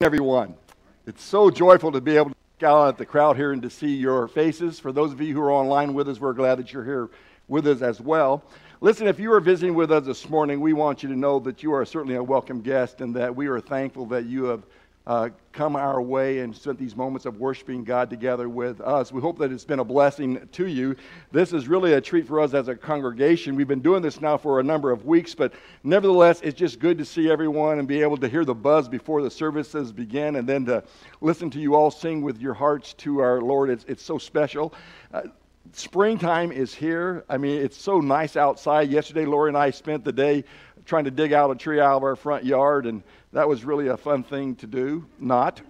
everyone. It's so joyful to be able to look out at the crowd here and to see your faces. For those of you who are online with us, we're glad that you're here with us as well. Listen, if you are visiting with us this morning, we want you to know that you are certainly a welcome guest and that we are thankful that you have uh, come our way and spent these moments of worshiping God together with us. We hope that it's been a blessing to you. This is really a treat for us as a congregation. We've been doing this now for a number of weeks, but nevertheless, it's just good to see everyone and be able to hear the buzz before the services begin and then to listen to you all sing with your hearts to our Lord. It's, it's so special. Uh, springtime is here. I mean, it's so nice outside. Yesterday, Lori and I spent the day trying to dig out a tree out of our front yard, and that was really a fun thing to do. Not.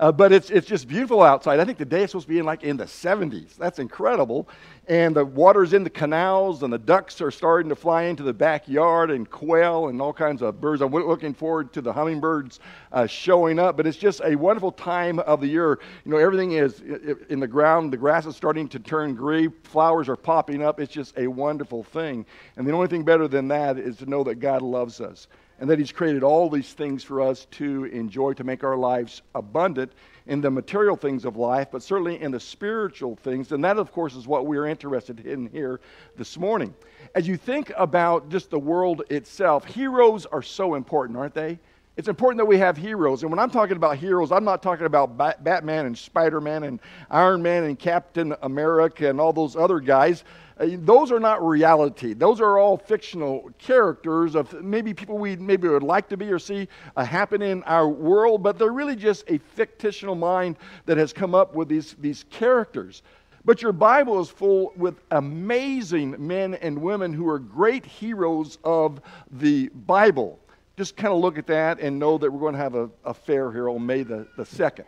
Uh, but it's, it's just beautiful outside. I think the day is supposed to be in like in the 70s. That's incredible. And the water's in the canals, and the ducks are starting to fly into the backyard, and quail and all kinds of birds. I'm looking forward to the hummingbirds uh, showing up. But it's just a wonderful time of the year. You know, everything is in the ground. The grass is starting to turn green. Flowers are popping up. It's just a wonderful thing. And the only thing better than that is to know that God loves us and that He's created all these things for us to enjoy, to make our lives abundant in the material things of life, but certainly in the spiritual things. And that, of course, is what we're interested in here this morning. As you think about just the world itself, heroes are so important, aren't they? It's important that we have heroes. And when I'm talking about heroes, I'm not talking about Batman and Spider Man and Iron Man and Captain America and all those other guys. Uh, those are not reality. Those are all fictional characters of maybe people we maybe would like to be or see uh, happen in our world, but they're really just a fictional mind that has come up with these, these characters. But your Bible is full with amazing men and women who are great heroes of the Bible. Just kind of look at that and know that we're going to have a, a fair here on May the, the 2nd.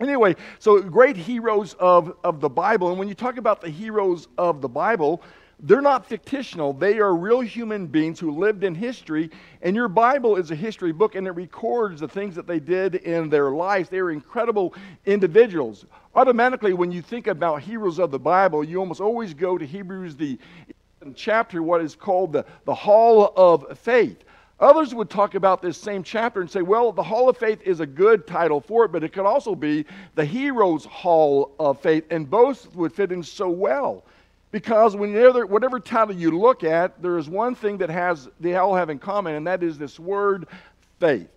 Anyway, so great heroes of, of the Bible. And when you talk about the heroes of the Bible, they're not fictional. They are real human beings who lived in history. And your Bible is a history book and it records the things that they did in their lives. They are incredible individuals. Automatically, when you think about heroes of the Bible, you almost always go to Hebrews, the chapter, what is called the, the Hall of Faith. Others would talk about this same chapter and say, well, the Hall of Faith is a good title for it, but it could also be the Heroes Hall of Faith, and both would fit in so well. Because whenever, whatever title you look at, there is one thing that has they all have in common, and that is this word faith.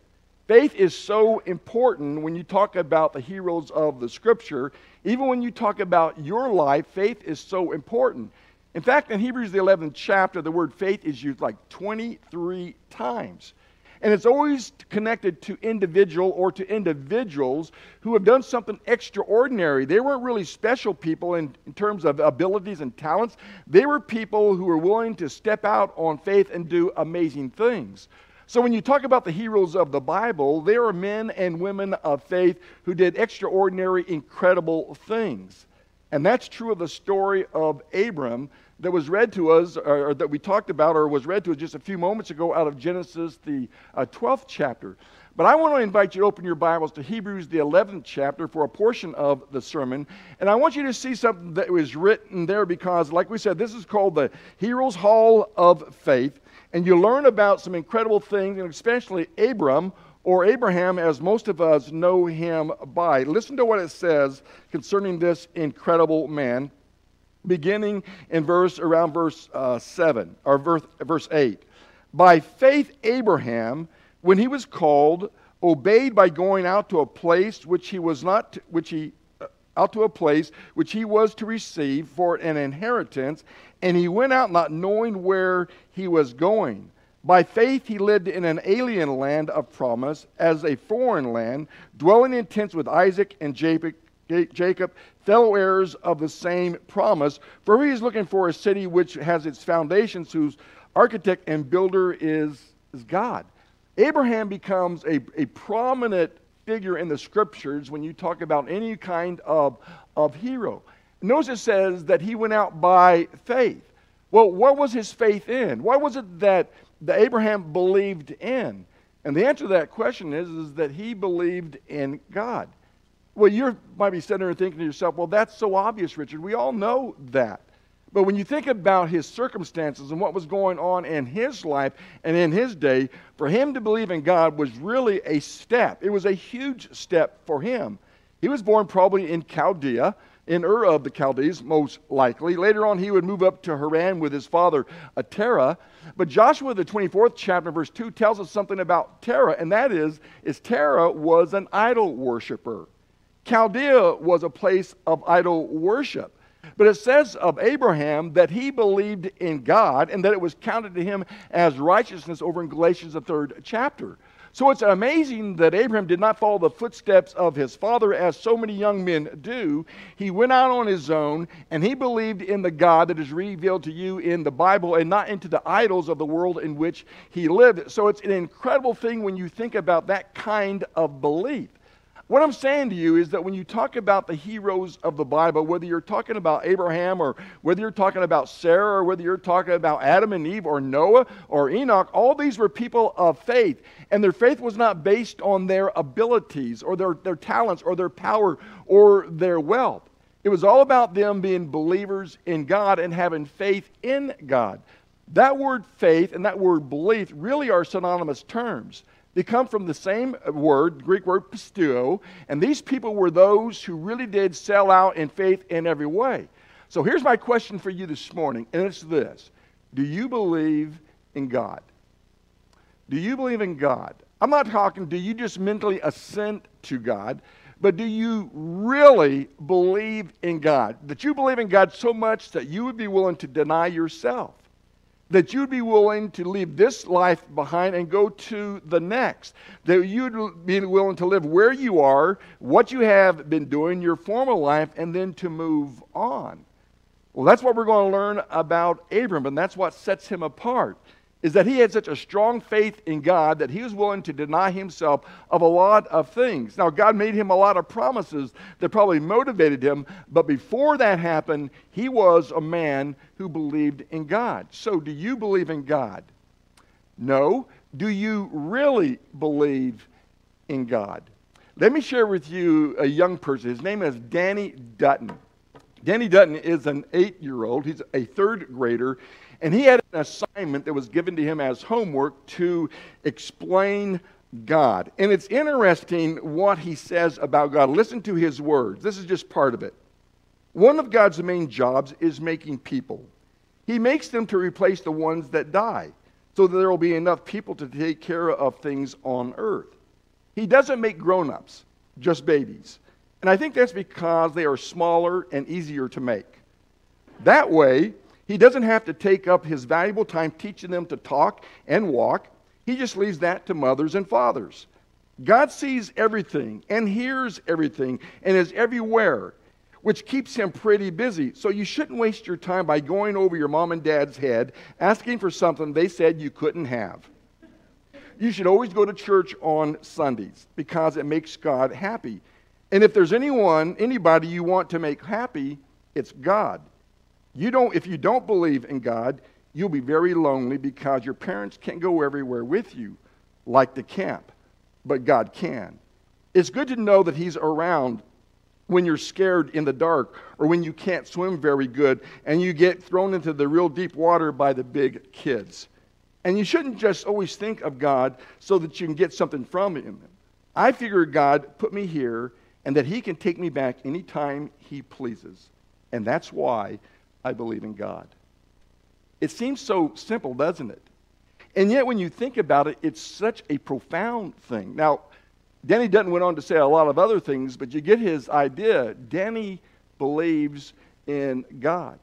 Faith is so important when you talk about the heroes of the scripture. Even when you talk about your life, faith is so important. In fact, in Hebrews, the 11th chapter, the word faith is used like 23 times. And it's always connected to individual or to individuals who have done something extraordinary. They weren't really special people in, in, terms of abilities and talents. They were people who were willing to step out on faith and do amazing things. So when you talk about the heroes of the Bible, they are men and women of faith who did extraordinary, incredible things. And that's true of the story of Abram that was read to us, or, that we talked about, or was read to us just a few moments ago out of Genesis, the uh, 12th chapter. But I want to invite you to open your Bibles to Hebrews, the 11th chapter, for a portion of the sermon. And I want you to see something that was written there because, like we said, this is called the Heroes Hall of Faith. And you learn about some incredible things, and especially Abram, or Abraham, as most of us know him by. Listen to what it says concerning this incredible man beginning in verse around verse uh, 7 or verse, verse 8. By faith, Abraham, when he was called, obeyed by going out to a place which he was not, which he uh, out to a place which he was to receive for an inheritance, and he went out not knowing where he was going. By faith, he lived in an alien land of promise, as a foreign land, dwelling in tents with Isaac and Jacob, fellow heirs of the same promise. For he is looking for a city which has its foundations, whose architect and builder is, is God. Abraham becomes a, a prominent figure in the scriptures when you talk about any kind of, of hero. Notice it says that he went out by faith. Well, what was his faith in? What was it that, that Abraham believed in? And the answer to that question is, is that he believed in God. Well, you might be sitting there thinking to yourself, well, that's so obvious, Richard. We all know that. But when you think about his circumstances and what was going on in his life and in his day, for him to believe in God was really a step. It was a huge step for him. He was born probably in Chaldea, in Ur of the Chaldees, most likely. Later on, he would move up to Haran with his father, Terah. But Joshua, the 24th chapter, verse 2, tells us something about Terah, and that is, is Terah was an idol worshiper. Chaldea was a place of idol worship. But it says of Abraham that he believed in God and that it was counted to him as righteousness over in Galatians, the third chapter. So it's amazing that Abraham did not follow the footsteps of his father as so many young men do. He went out on his own and he believed in the God that is revealed to you in the Bible and not into the idols of the world in which he lived. So it's an incredible thing when you think about that kind of belief. What I'm saying to you is that when you talk about the heroes of the Bible, whether you're talking about Abraham or whether you're talking about Sarah or whether you're talking about Adam and Eve or Noah or Enoch, all these were people of faith. And their faith was not based on their abilities or their, their talents or their power or their wealth. It was all about them being believers in God and having faith in God. That word faith and that word belief really are synonymous terms. They come from the same uh, word, Greek word pisteuo, and these people were those who really did sell out in faith in every way. So here's my question for you this morning, and it's this Do you believe in God? Do you believe in God? I'm not talking, do you just mentally assent to God, but do you really believe in God? That you believe in God so much that you would be willing to deny yourself? That you'd be willing to leave this life behind and go to the next. That you'd be willing to live where you are, what you have been doing, your former life, and then to move on. Well, that's what we're going to learn about Abram, and that's what sets him apart is that he had such a strong faith in God that he was willing to deny himself of a lot of things. Now, God made him a lot of promises that probably motivated him, but before that happened, he was a man who believed in God. So, do you believe in God? No. Do you really believe in God? Let me share with you a young person. His name is Danny Dutton. Danny Dutton is an eight year old, he's a third grader and he had an assignment that was given to him as homework to explain God. And it's interesting what he says about God. Listen to his words. This is just part of it. One of God's main jobs is making people. He makes them to replace the ones that die so that there will be enough people to take care of things on earth. He doesn't make grown ups, just babies. And I think that's because they are smaller and easier to make. That way, he doesn't have to take up his valuable time teaching them to talk and walk. He just leaves that to mothers and fathers. God sees everything and hears everything and is everywhere, which keeps him pretty busy. So you shouldn't waste your time by going over your mom and dad's head asking for something they said you couldn't have. You should always go to church on Sundays because it makes God happy. And if there's anyone, anybody you want to make happy, it's God. You don't, if you don't believe in God, you'll be very lonely because your parents can't go everywhere with you like the camp, but God can. It's good to know that He's around when you're scared in the dark or when you can't swim very good and you get thrown into the real deep water by the big kids. And you shouldn't just always think of God so that you can get something from Him. I figure God put me here and that He can take me back anytime He pleases. And that's why I believe in God. It seems so simple, doesn't it? And yet, when you think about it, it's such a profound thing. Now, Danny Dutton went on to say a lot of other things, but you get his idea. Danny believes in God.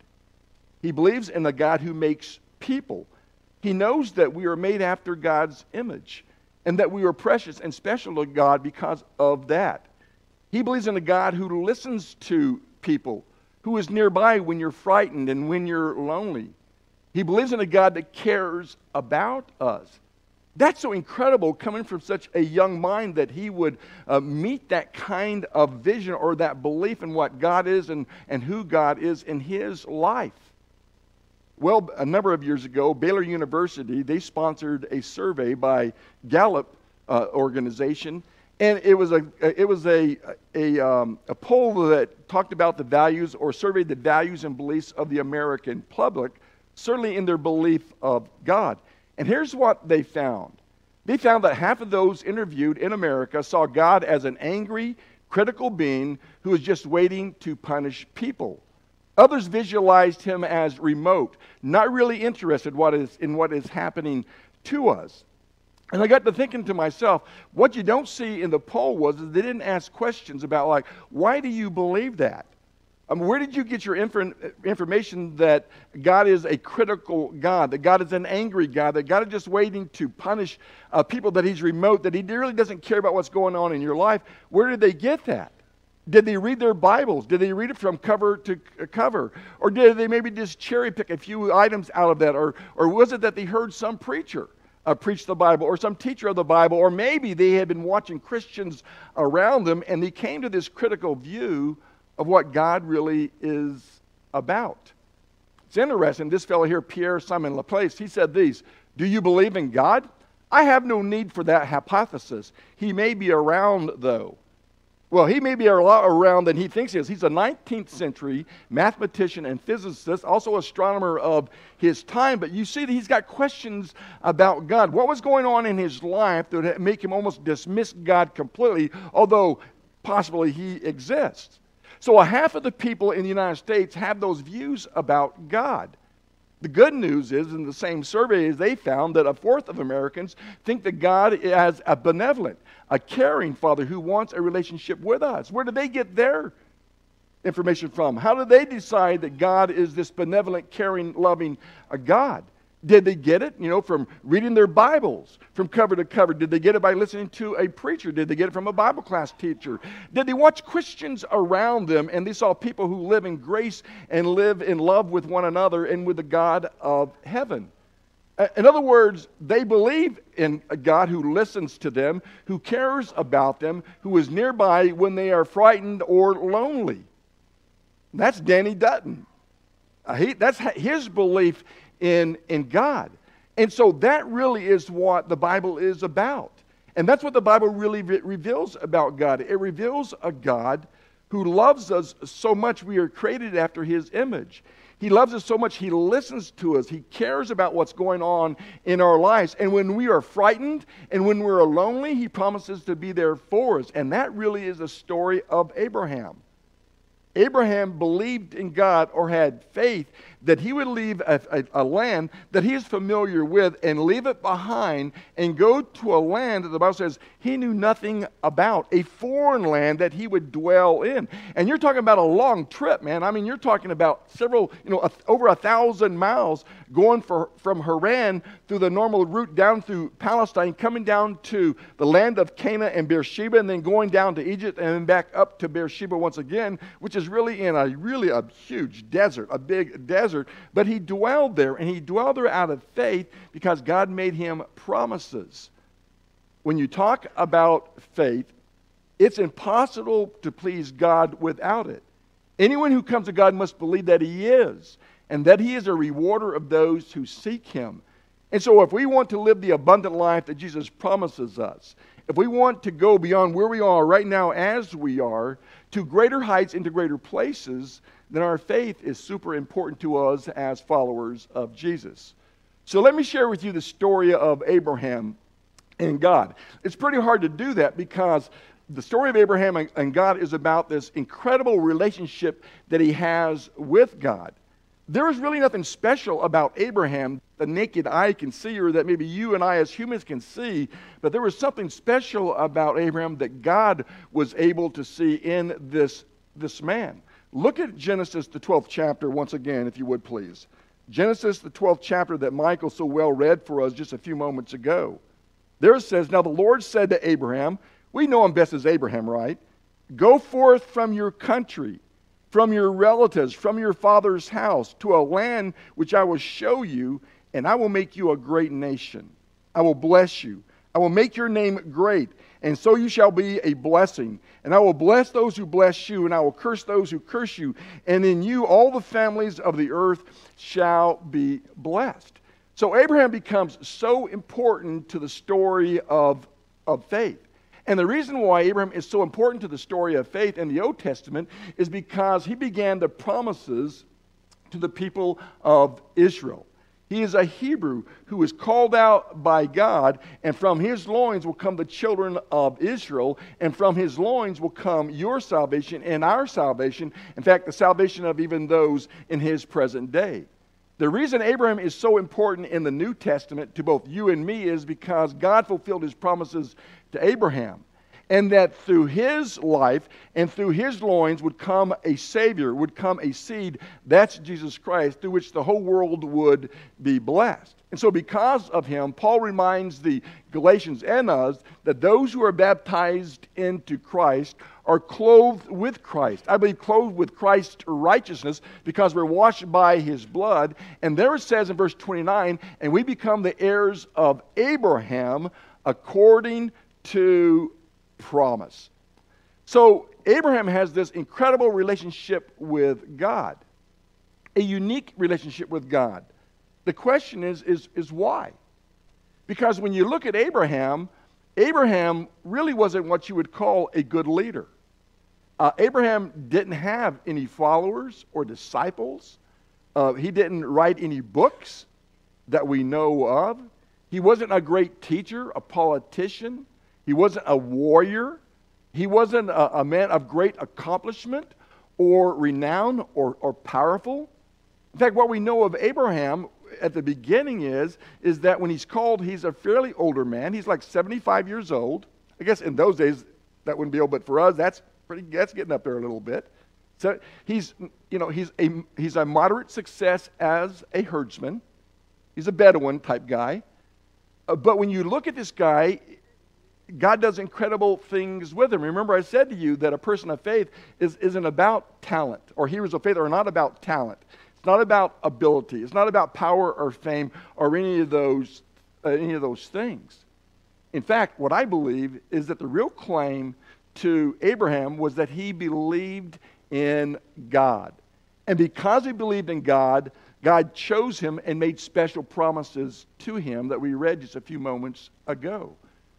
He believes in the God who makes people. He knows that we are made after God's image and that we are precious and special to God because of that. He believes in a God who listens to people who is nearby when you're frightened and when you're lonely. He believes in a God that cares about us. That's so incredible coming from such a young mind that he would uh, meet that kind of vision or that belief in what God is and, and who God is in his life. Well, a number of years ago, Baylor University, they sponsored a survey by Gallup uh, organization, And it was a, it was a, a, um, a poll that talked about the values or surveyed the values and beliefs of the American public, certainly in their belief of God. And here's what they found they found that half of those interviewed in America saw God as an angry, critical being who is just waiting to punish people. Others visualized him as remote, not really interested what is, in what is happening to us. And I got to thinking to myself, what you don't see in the poll was they didn't ask questions about, like, why do you believe that? I mean, where did you get your inf- information that God is a critical God, that God is an angry God, that God is just waiting to punish uh, people, that He's remote, that He really doesn't care about what's going on in your life? Where did they get that? Did they read their Bibles? Did they read it from cover to cover? Or did they maybe just cherry pick a few items out of that? Or, or was it that they heard some preacher uh, preach the Bible or some teacher of the Bible? Or maybe they had been watching Christians around them and they came to this critical view of what God really is about. It's interesting. This fellow here, Pierre Simon Laplace, he said these Do you believe in God? I have no need for that hypothesis. He may be around, though. Well, he may be a lot around than he thinks he is. He's a 19th century mathematician and physicist, also astronomer of his time. But you see that he's got questions about God. What was going on in his life that would make him almost dismiss God completely, although possibly he exists? So, a half of the people in the United States have those views about God. The good news is, in the same surveys, they found that a fourth of Americans think that God is a benevolent, a caring Father who wants a relationship with us. Where do they get their information from? How do they decide that God is this benevolent, caring, loving uh, God? Did they get it, you know, from reading their Bibles from cover to cover? Did they get it by listening to a preacher? Did they get it from a Bible class teacher? Did they watch Christians around them and they saw people who live in grace and live in love with one another and with the God of heaven? In other words, they believe in a God who listens to them, who cares about them, who is nearby when they are frightened or lonely. That's Danny Dutton. He, that's his belief in, in God. And so that really is what the Bible is about. And that's what the Bible really re- reveals about God. It reveals a God who loves us so much we are created after his image. He loves us so much he listens to us. He cares about what's going on in our lives. And when we are frightened and when we're lonely, he promises to be there for us. And that really is the story of Abraham. Abraham believed in God or had faith that he would leave a, a, a, land that he is familiar with and leave it behind and go to a land that the Bible says he knew nothing about, a foreign land that he would dwell in. And you're talking about a long trip, man. I mean, you're talking about several, you know, a, over a thousand miles going for, from Haran through the normal route down through Palestine, coming down to the land of Canaan and Beersheba, and then going down to Egypt and then back up to Beersheba once again, which is really in a really a huge desert, a big desert desert, but he dwelled there, and he dwelled there out of faith because God made him promises. When you talk about faith, it's impossible to please God without it. Anyone who comes to God must believe that He is, and that He is a rewarder of those who seek Him. And so, if we want to live the abundant life that Jesus promises us, if we want to go beyond where we are right now as we are to greater heights, into greater places, then our faith is super important to us as followers of Jesus. So let me share with you the story of Abraham and God. It's pretty hard to do that because the story of Abraham and God is about this incredible relationship that he has with God. There is really nothing special about Abraham the naked eye can see or that maybe you and I as humans can see, but there was something special about Abraham that God was able to see in this, this man. Look at Genesis, the 12th chapter, once again, if you would please. Genesis, the 12th chapter that Michael so well read for us just a few moments ago. There it says, Now the Lord said to Abraham, we know him best as Abraham, right? Go forth from your country, from your relatives, from your father's house, to a land which I will show you, and I will make you a great nation. I will bless you. I will make your name great, and so you shall be a blessing. And I will bless those who bless you, and I will curse those who curse you. And in you all the families of the earth shall be blessed. So Abraham becomes so important to the story of, of faith. And the reason why Abraham is so important to the story of faith in the Old Testament is because he began the promises to the people of Israel. He is a Hebrew who is called out by God, and from his loins will come the children of Israel, and from his loins will come your salvation and our salvation. In fact, the salvation of even those in his present day. The reason Abraham is so important in the New Testament to both you and me is because God fulfilled his promises to Abraham and that through his life and through his loins would come a Savior, would come a seed. That's Jesus Christ, through which the whole world would be blessed. And so, because of him, Paul reminds the Galatians and us that those who are baptized into Christ are clothed with Christ. I believe clothed with Christ's righteousness because we're washed by his blood. And there it says in verse 29 and we become the heirs of Abraham according to promise. So Abraham has this incredible relationship with God, a unique relationship with God. The question is, is, is why? Because when you look at Abraham, Abraham really wasn't what you would call a good leader. Uh, Abraham didn't have any followers or disciples. Uh, he didn't write any books that we know of. He wasn't a great teacher, a politician. He wasn't a warrior. He wasn't a, a man of great accomplishment or renown or, or powerful. In fact, what we know of Abraham at the beginning is, is that when he's called, he's a fairly older man. He's like 75 years old. I guess in those days that wouldn't be old, but for us, that's pretty that's getting up there a little bit. So he's you know he's a he's a moderate success as a herdsman. He's a Bedouin type guy. Uh, but when you look at this guy, God does incredible things with him. Remember, I said to you that a person of faith is, isn't about talent, or heroes of faith are not about talent. It's not about ability. It's not about power or fame or any of those, uh, any of those things. In fact, what I believe is that the real claim to Abraham was that he believed in God. And because he believed in God, God chose him and made special promises to him that we read just a few moments ago.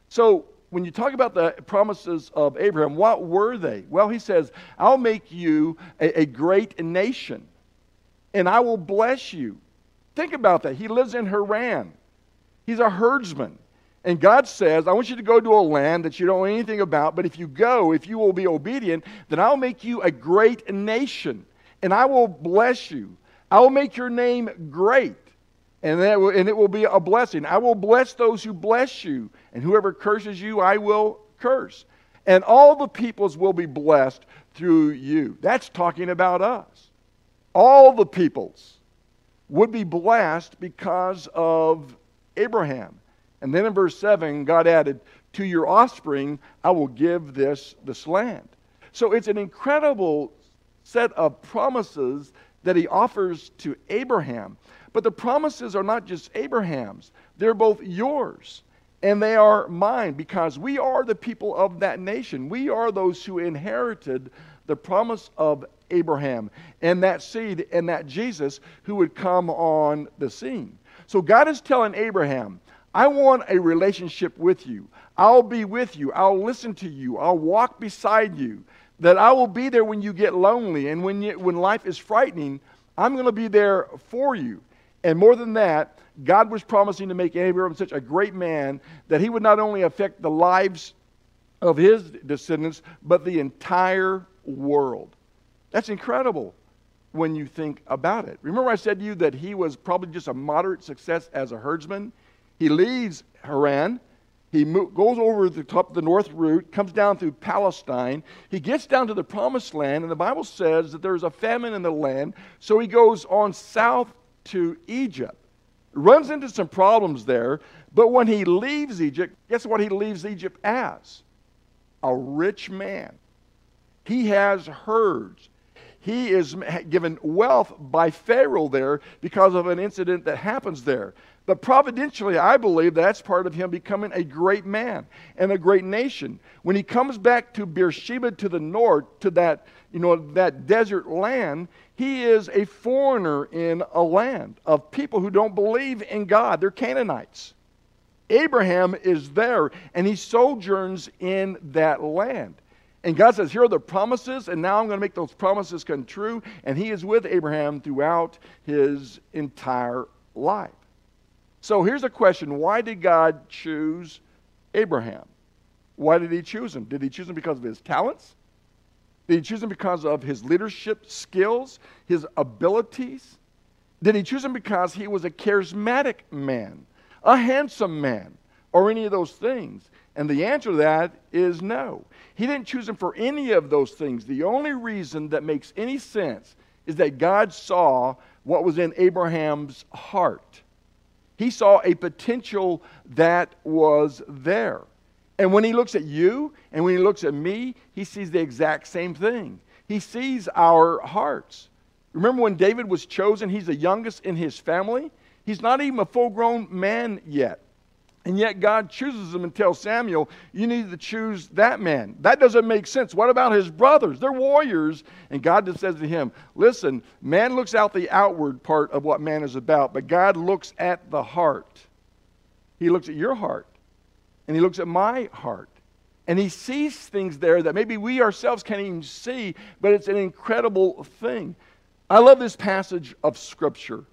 So when you talk about the promises of Abraham, what were they? Well, he says, I'll make you a, a great nation, and I will bless you. Think about that. He lives in Haran, he's a herdsman. And God says, I want you to go to a land that you don't know anything about, but if you go, if you will be obedient, then I'll make you a great nation, and I will bless you. I will make your name great and, that and it will be a blessing. I will bless those who bless you, and whoever curses you, I will curse. And all the peoples will be blessed through you. That's talking about us. All the peoples would be blessed because of Abraham. And then in verse 7, God added, To your offspring I will give this, this land. So it's an incredible set of promises that he offers to Abraham. But the promises are not just Abraham's, they're both yours and they are mine because we are the people of that nation. We are those who inherited the promise of Abraham and that seed and that Jesus who would come on the scene. So God is telling Abraham, I want a relationship with you. I'll be with you. I'll listen to you. I'll walk beside you. That I will be there when you get lonely and when, you, when life is frightening. I'm going to be there for you. And more than that, God was promising to make Abraham such a great man that he would not only affect the lives of his descendants, but the entire world. That's incredible when you think about it. Remember, I said to you that he was probably just a moderate success as a herdsman? He leaves Haran. He goes over the top of the north route, comes down through Palestine. He gets down to the promised land, and the Bible says that there's a famine in the land. So he goes on south to Egypt. Runs into some problems there, but when he leaves Egypt, guess what he leaves Egypt as? A rich man. He has herds. He is given wealth by Pharaoh there because of an incident that happens there. But providentially, I believe that's part of him becoming a great man and a great nation. When he comes back to Beersheba to the north, to that, you know, that desert land, he is a foreigner in a land of people who don't believe in God. They're Canaanites. Abraham is there and he sojourns in that land. And God says, Here are the promises, and now I'm going to make those promises come true. And he is with Abraham throughout his entire life. So here's a question Why did God choose Abraham? Why did he choose him? Did he choose him because of his talents? Did he choose him because of his leadership skills, his abilities? Did he choose him because he was a charismatic man, a handsome man, or any of those things? And the answer to that is no. He didn't choose him for any of those things. The only reason that makes any sense is that God saw what was in Abraham's heart. He saw a potential that was there. And when he looks at you and when he looks at me, he sees the exact same thing. He sees our hearts. Remember when David was chosen, he's the youngest in his family? He's not even a full grown man yet. And yet God chooses him and tells Samuel, You need to choose that man. That doesn't make sense. What about his brothers? They're warriors. And God just says to him, Listen, man looks out the outward part of what man is about, but God looks at the heart. He looks at your heart and he looks at my heart. And he sees things there that maybe we ourselves can't even see, but it's an incredible thing. I love this passage of Scripture.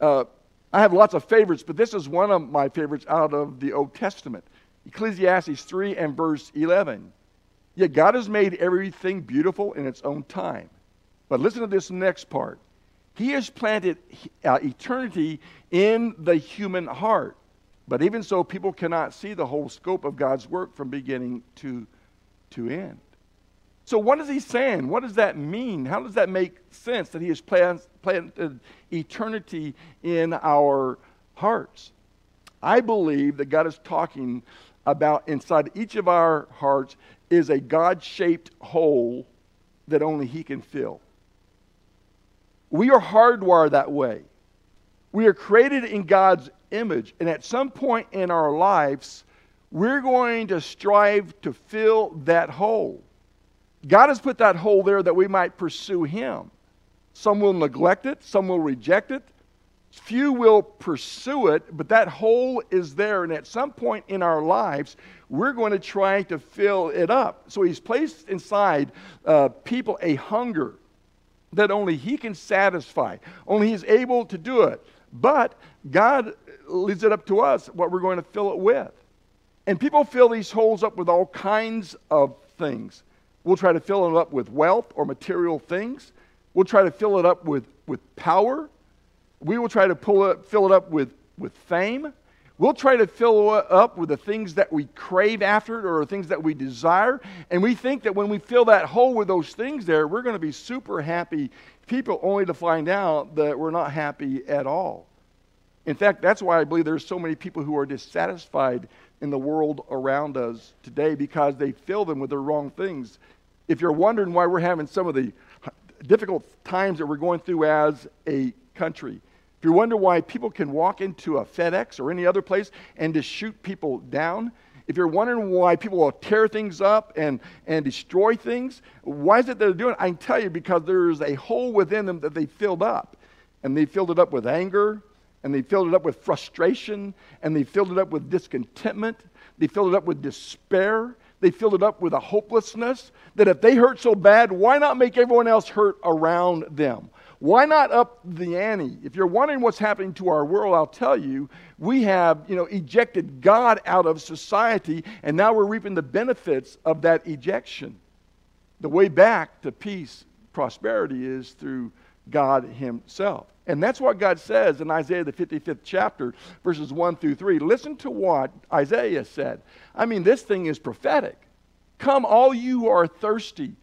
Uh, I have lots of favorites, but this is one of my favorites out of the Old Testament. Ecclesiastes 3 and verse 11. Yet God has made everything beautiful in its own time. But listen to this next part. He has planted uh, eternity in the human heart. But even so, people cannot see the whole scope of God's work from beginning to, to end. So, what is he saying? What does that mean? How does that make sense that he has planted eternity in our hearts? I believe that God is talking about inside each of our hearts is a God shaped hole that only he can fill. We are hardwired that way. We are created in God's image. And at some point in our lives, we're going to strive to fill that hole. God has put that hole there that we might pursue Him. Some will neglect it, some will reject it. Few will pursue it, but that hole is there. And at some point in our lives, we're going to try to fill it up. So He's placed inside uh, people a hunger that only He can satisfy, only He's able to do it. But God leaves it up to us what we're going to fill it with. And people fill these holes up with all kinds of things. We'll try to fill it up with wealth or material things. We'll try to fill it up with, with power. We will try to pull it, fill it up with, with fame. We'll try to fill it up with the things that we crave after or things that we desire. And we think that when we fill that hole with those things there, we're going to be super happy people, only to find out that we're not happy at all. In fact, that's why I believe there's so many people who are dissatisfied in the world around us today because they fill them with the wrong things. If you're wondering why we're having some of the difficult times that we're going through as a country, if you wonder why people can walk into a FedEx or any other place and just shoot people down, if you're wondering why people will tear things up and, and destroy things, why is it they're doing it? I can tell you because there's a hole within them that they filled up. And they filled it up with anger, and they filled it up with frustration, and they filled it up with discontentment, they filled it up with despair, they filled it up with a hopelessness that if they hurt so bad, why not make everyone else hurt around them? Why not up the ante? If you're wondering what's happening to our world, I'll tell you, we have, you know, ejected God out of society, and now we're reaping the benefits of that ejection. The way back to peace, prosperity is through God Himself. And that's what God says in Isaiah, the 55th chapter, verses 1 through 3. Listen to what Isaiah said. I mean, this thing is prophetic. Come, all you who are thirsty,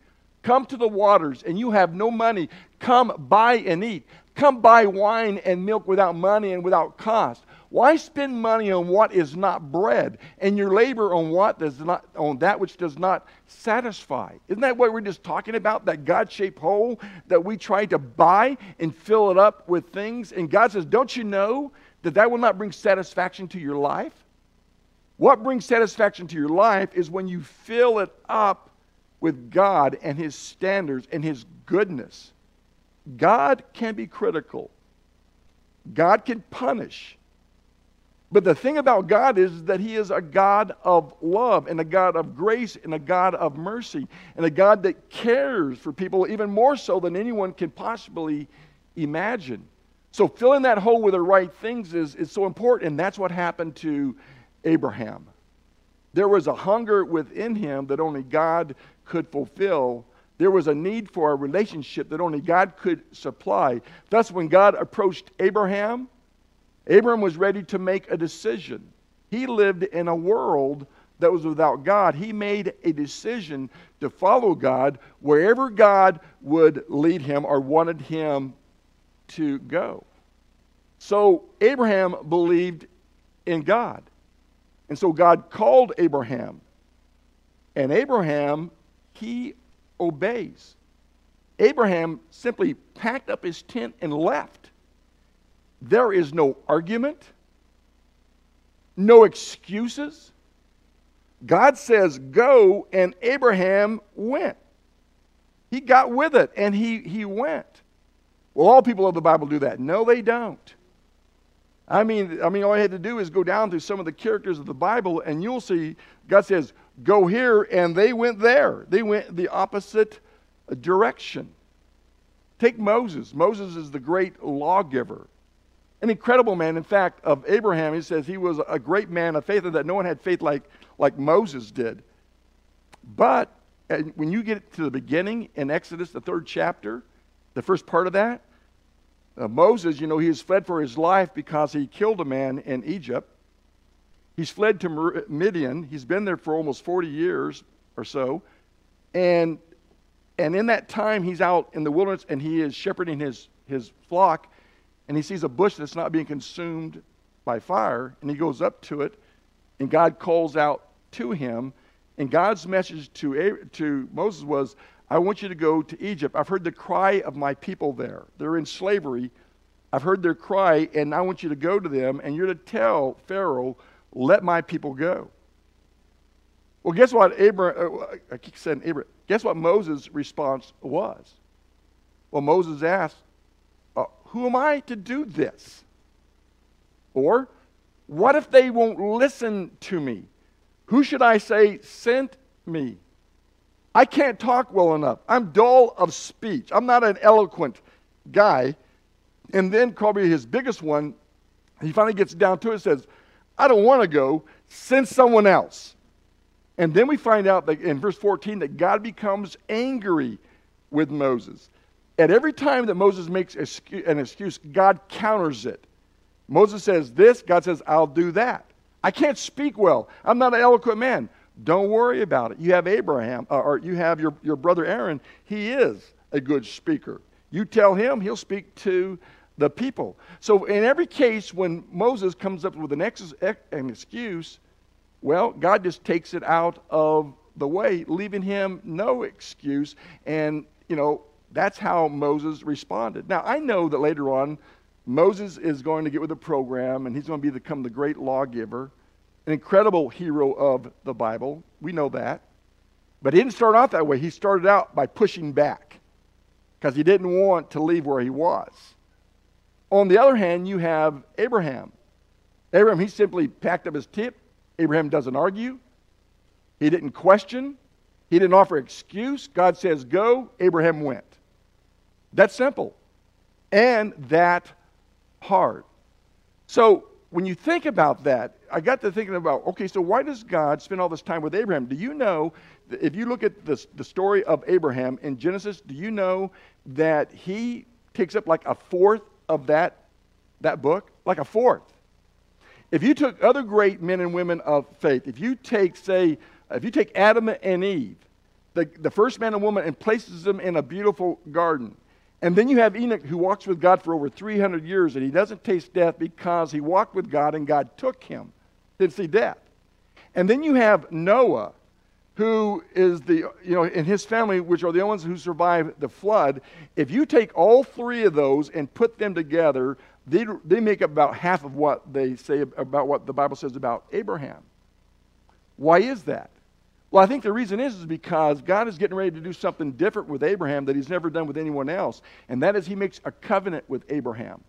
come to the waters, and you have no money. Come, buy and eat. Come buy wine and milk without money and without cost. Why spend money on what is not bread, and your labor on what does not on that which does not satisfy? Isn't that what we're just talking about? That God-shaped hole that we try to buy and fill it up with things. And God says, "Don't you know that that will not bring satisfaction to your life? What brings satisfaction to your life is when you fill it up with God and His standards and His goodness. God can be critical. God can punish. But the thing about God is that He is a God of love and a God of grace and a God of mercy and a God that cares for people even more so than anyone can possibly imagine. So filling that hole with the right things is, is so important, and that's what happened to Abraham. There was a hunger within him that only God could fulfill. There was a need for a relationship that only God could supply. Thus, when God approached Abraham, Abraham was ready to make a decision. He lived in a world that was without God. He made a decision to follow God wherever God would lead him or wanted him to go. So Abraham believed in God. And so God called Abraham. And Abraham, he obeys. Abraham simply packed up his tent and left. There is no argument, no excuses. God says, Go, and Abraham went. He got with it and he, he went. Well, all people of the Bible do that. No, they don't. I mean, I mean, all I had to do is go down through some of the characters of the Bible, and you'll see God says, "Go here," and they went there. They went the opposite direction. Take Moses. Moses is the great lawgiver, an incredible man. In fact, of Abraham, he says he was a great man of faith, and that no one had faith like like Moses did. But when you get to the beginning in Exodus, the third chapter, the first part of that, uh, Moses, you know, he has fled for his life because he killed a man in Egypt. He's fled to Midian. He's been there for almost 40 years or so. And, and in that time, he's out in the wilderness and he is shepherding his, his flock. And he sees a bush that's not being consumed by fire. And he goes up to it. And God calls out to him. And God's message to, to Moses was, I want you to go to Egypt. I've heard the cry of my people there. They're in slavery. I've heard their cry, and I want you to go to them, and you're to tell Pharaoh, let my people go. Well, guess what Abraham, uh, I keep saying Abraham, guess what Moses' response was? Well, Moses asked, uh, who am I to do this? Or, what if they won't listen to me? Who should I say sent me? I can't talk well enough. I'm dull of speech. I'm not an eloquent guy. And then probably his biggest one, he finally gets down to it and says, I don't want to go. Send someone else. And then we find out that in verse 14 that God becomes angry with Moses. At every time that Moses makes an excuse, God counters it. Moses says this, God says, I'll do that. I can't speak well. I'm not an eloquent man. Don't worry about it. You have Abraham, uh, or you have your, your brother Aaron. He is a good speaker. You tell him, he'll speak to the people. So, in every case, when Moses comes up with an, ex- an excuse, well, God just takes it out of the way, leaving him no excuse. And, you know, that's how Moses responded. Now, I know that later on, Moses is going to get with the program and he's going to become the great lawgiver an incredible hero of the Bible. We know that. But he didn't start out that way. He started out by pushing back because he didn't want to leave where he was. On the other hand, you have Abraham. Abraham, he simply packed up his tip. Abraham doesn't argue. He didn't question. He didn't offer excuse. God says, go. Abraham went. That's simple. And that hard. So when you think about that, I got to thinking about okay, so why does God spend all this time with Abraham? Do you know, if you look at this, the story of Abraham in Genesis, do you know that he takes up like a fourth of that, that book? Like a fourth. If you took other great men and women of faith, if you take, say, if you take Adam and Eve, the, the first man and woman, and places them in a beautiful garden, and then you have Enoch who walks with God for over 300 years and he doesn't taste death because he walked with God and God took him. Didn't see death. And then you have Noah who is the, you know, in his family, which are the only ones who survived the flood. If you take all three of those and put them together, they, they make up about half of what they say about what the Bible says about Abraham. Why is that? Well, I think the reason is, is because God is getting ready to do something different with Abraham that he's never done with anyone else. And that is he makes a covenant with Abraham,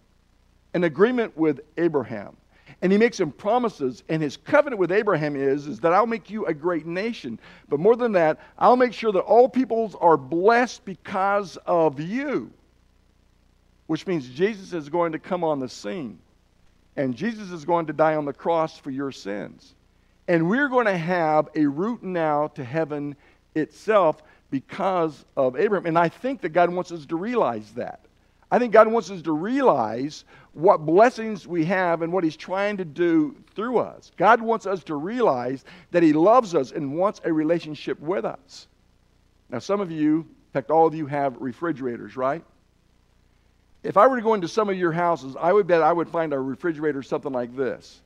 an agreement with Abraham. And he makes him promises, and his covenant with Abraham is, is that I'll make you a great nation. But more than that, I'll make sure that all peoples are blessed because of you. Which means Jesus is going to come on the scene. And Jesus is going to die on the cross for your sins. And we're going to have a route now to heaven itself because of Abraham. And I think that God wants us to realize that. I think God wants us to realize what blessings we have and what He's trying to do through us. God wants us to realize that He loves us and wants a relationship with us. Now, some of you, in fact, all of you have refrigerators, right? If I were to go into some of your houses, I would bet I would find a refrigerator something like this.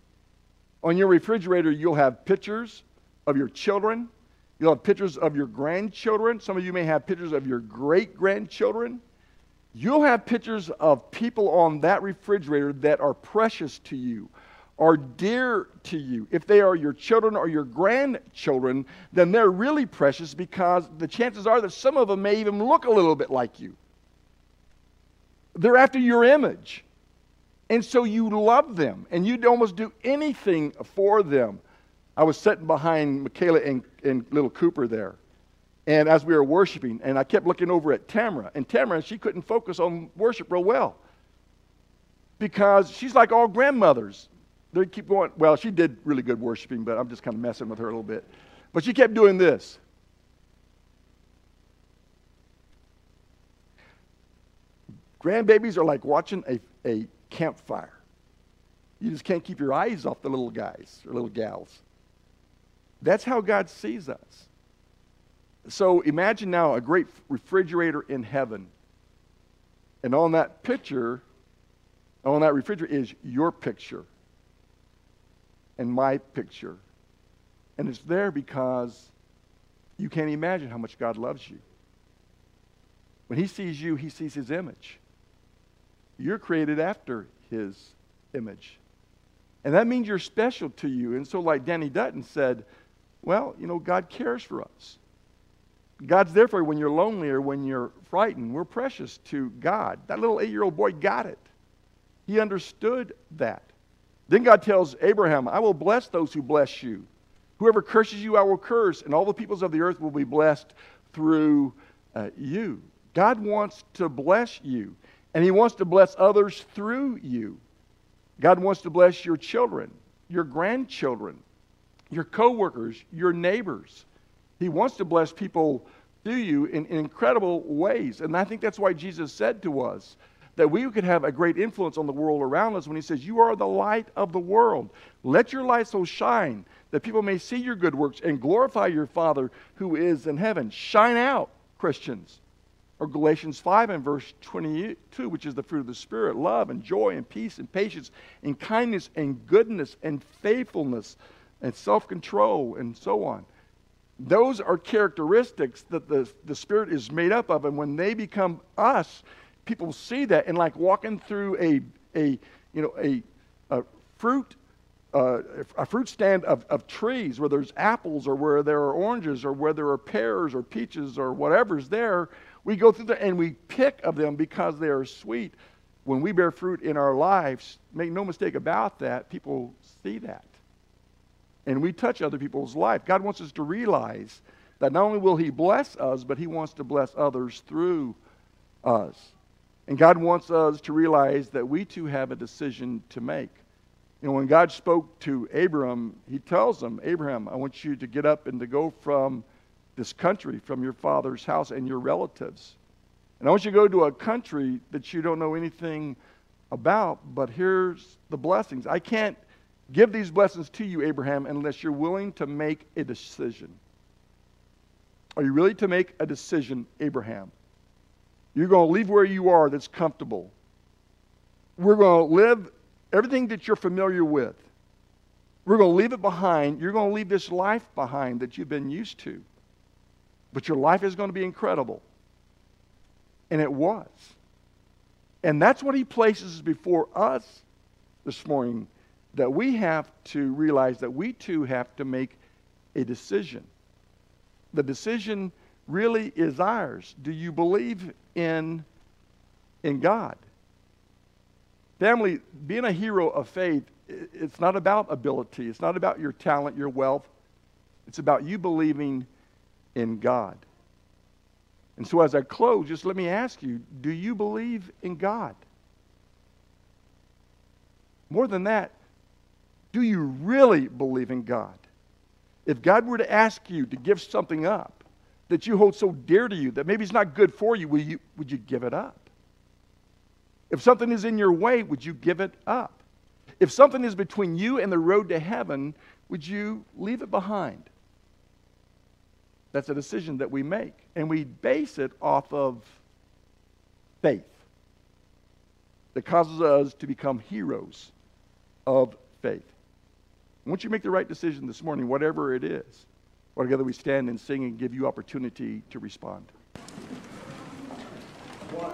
On your refrigerator, you'll have pictures of your children. You'll have pictures of your grandchildren. Some of you may have pictures of your great grandchildren. You'll have pictures of people on that refrigerator that are precious to you, are dear to you. If they are your children or your grandchildren, then they're really precious because the chances are that some of them may even look a little bit like you. They're after your image. And so you love them and you'd almost do anything for them. I was sitting behind Michaela and, and little Cooper there. And as we were worshiping, and I kept looking over at Tamara, and Tamara, she couldn't focus on worship real well because she's like all grandmothers. They keep going. Well, she did really good worshiping, but I'm just kind of messing with her a little bit. But she kept doing this. Grandbabies are like watching a, a campfire. You just can't keep your eyes off the little guys or little gals. That's how God sees us. So imagine now a great refrigerator in heaven. And on that picture, on that refrigerator is your picture and my picture. And it's there because you can't imagine how much God loves you. When He sees you, He sees His image. You're created after His image. And that means you're special to you. And so, like Danny Dutton said, well, you know, God cares for us. God's there for you when you're lonely or when you're frightened. We're precious to God. That little eight year old boy got it. He understood that. Then God tells Abraham, I will bless those who bless you. Whoever curses you, I will curse, and all the peoples of the earth will be blessed through uh, you. God wants to bless you, and He wants to bless others through you. God wants to bless your children, your grandchildren, your coworkers, your neighbors. He wants to bless people through you in, in incredible ways. And I think that's why Jesus said to us that we could have a great influence on the world around us when he says, You are the light of the world. Let your light so shine that people may see your good works and glorify your Father who is in heaven. Shine out, Christians. Or Galatians 5 and verse 22, which is the fruit of the Spirit love and joy and peace and patience and kindness and goodness and faithfulness and self control and so on. Those are characteristics that the, the Spirit is made up of. And when they become us, people see that. And like walking through a, a you know, a, a fruit uh, a fruit stand of, of trees where there's apples or where there are oranges or where there are pears or peaches or whatever's there, we go through there and we pick of them because they are sweet. When we bear fruit in our lives, make no mistake about that, people see that and we touch other people's life. God wants us to realize that not only will He bless us, but He wants to bless others through us. And God wants us to realize that we too have a decision to make. You know, when God spoke to Abram, He tells him, Abraham, I want you to get up and to go from this country, from your father's house and your relatives. And I want you to go to a country that you don't know anything about, but here's the blessings. I can't give these blessings to you, Abraham, unless you're willing to make a decision. Are you ready to make a decision, Abraham? You're going to leave where you are that's comfortable. We're going to live everything that you're familiar with. We're going to leave it behind. You're going to leave this life behind that you've been used to. But your life is going to be incredible. And it was. And that's what he places before us this morning that we have to realize that we too have to make a decision. The decision really is ours. Do you believe in, in God? Family, being a hero of faith it's not about ability, it's not about your talent, your wealth. It's about you believing in God. And so, as I close, just let me ask you do you believe in God? More than that, do you really believe in God? If God were to ask you to give something up that you hold so dear to you that maybe it's not good for you, will you would you give it up? If something is in your way, would you give it up? If something is between you and the road to heaven, would you leave it behind? That's a decision that we make, and we base it off of faith that causes us to become heroes of faith. Once you make the right decision this morning, whatever it is, together we stand and sing and give you opportunity to respond.